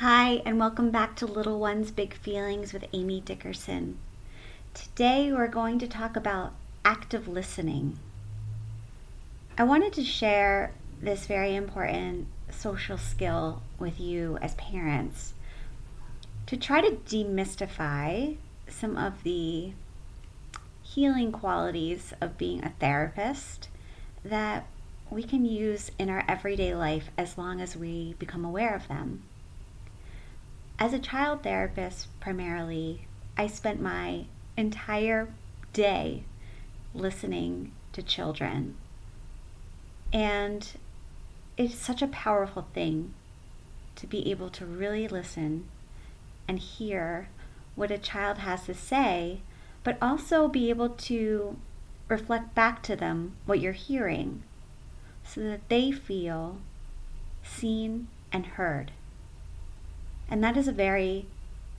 Hi, and welcome back to Little Ones Big Feelings with Amy Dickerson. Today we're going to talk about active listening. I wanted to share this very important social skill with you as parents to try to demystify some of the healing qualities of being a therapist that we can use in our everyday life as long as we become aware of them. As a child therapist, primarily, I spent my entire day listening to children. And it's such a powerful thing to be able to really listen and hear what a child has to say, but also be able to reflect back to them what you're hearing so that they feel seen and heard. And that is a very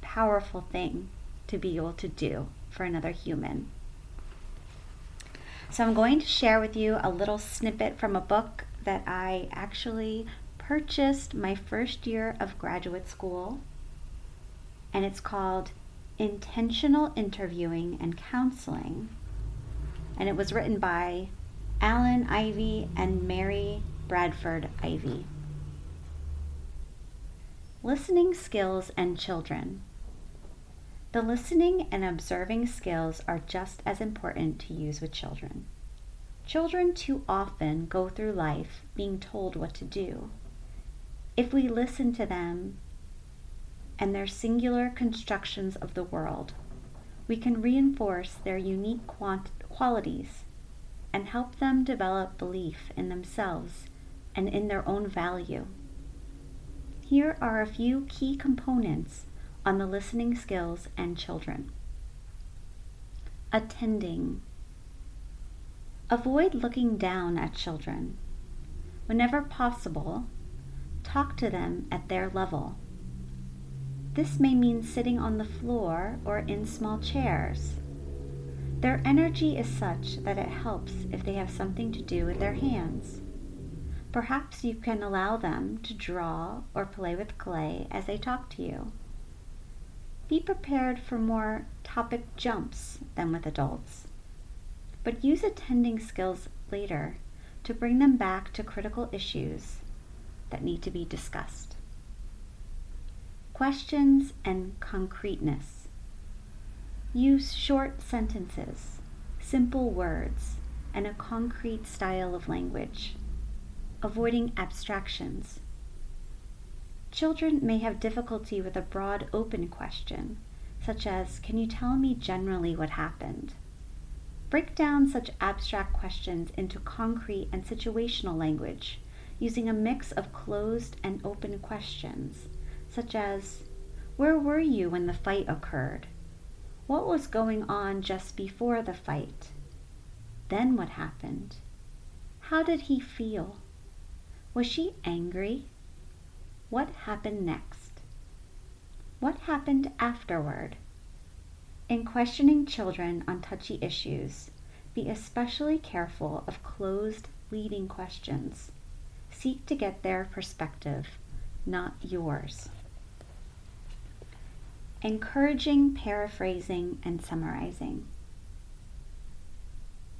powerful thing to be able to do for another human. So, I'm going to share with you a little snippet from a book that I actually purchased my first year of graduate school. And it's called Intentional Interviewing and Counseling. And it was written by Allen Ivey and Mary Bradford Ivey. Listening skills and children. The listening and observing skills are just as important to use with children. Children too often go through life being told what to do. If we listen to them and their singular constructions of the world, we can reinforce their unique quant- qualities and help them develop belief in themselves and in their own value. Here are a few key components on the listening skills and children. Attending. Avoid looking down at children. Whenever possible, talk to them at their level. This may mean sitting on the floor or in small chairs. Their energy is such that it helps if they have something to do with their hands. Perhaps you can allow them to draw or play with clay as they talk to you. Be prepared for more topic jumps than with adults, but use attending skills later to bring them back to critical issues that need to be discussed. Questions and concreteness. Use short sentences, simple words, and a concrete style of language avoiding abstractions. Children may have difficulty with a broad open question, such as, Can you tell me generally what happened? Break down such abstract questions into concrete and situational language using a mix of closed and open questions, such as, Where were you when the fight occurred? What was going on just before the fight? Then what happened? How did he feel? Was she angry? What happened next? What happened afterward? In questioning children on touchy issues, be especially careful of closed, leading questions. Seek to get their perspective, not yours. Encouraging paraphrasing and summarizing.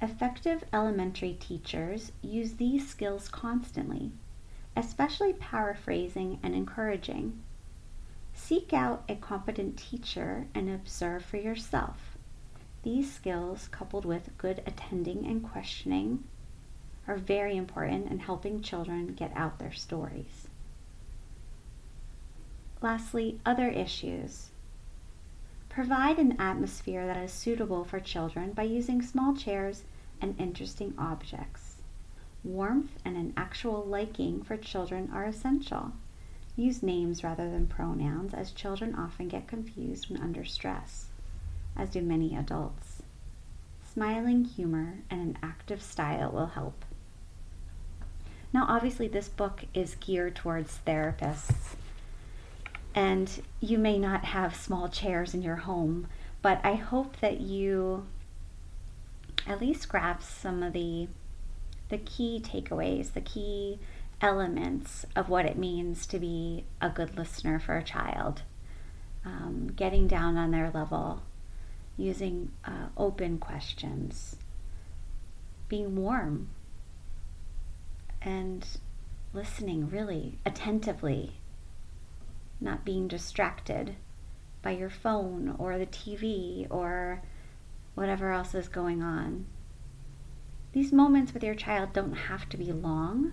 Effective elementary teachers use these skills constantly, especially paraphrasing and encouraging. Seek out a competent teacher and observe for yourself. These skills, coupled with good attending and questioning, are very important in helping children get out their stories. Lastly, other issues. Provide an atmosphere that is suitable for children by using small chairs and interesting objects. Warmth and an actual liking for children are essential. Use names rather than pronouns, as children often get confused when under stress, as do many adults. Smiling humor and an active style will help. Now, obviously, this book is geared towards therapists, and you may not have small chairs in your home, but I hope that you at least grasp some of the the key takeaways, the key elements of what it means to be a good listener for a child. Um, getting down on their level, using uh, open questions, being warm, and listening really attentively, not being distracted by your phone or the TV or whatever else is going on. These moments with your child don't have to be long.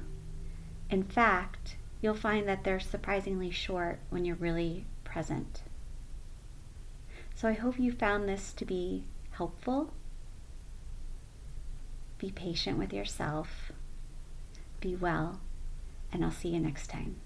In fact, you'll find that they're surprisingly short when you're really present. So I hope you found this to be helpful. Be patient with yourself. Be well, and I'll see you next time.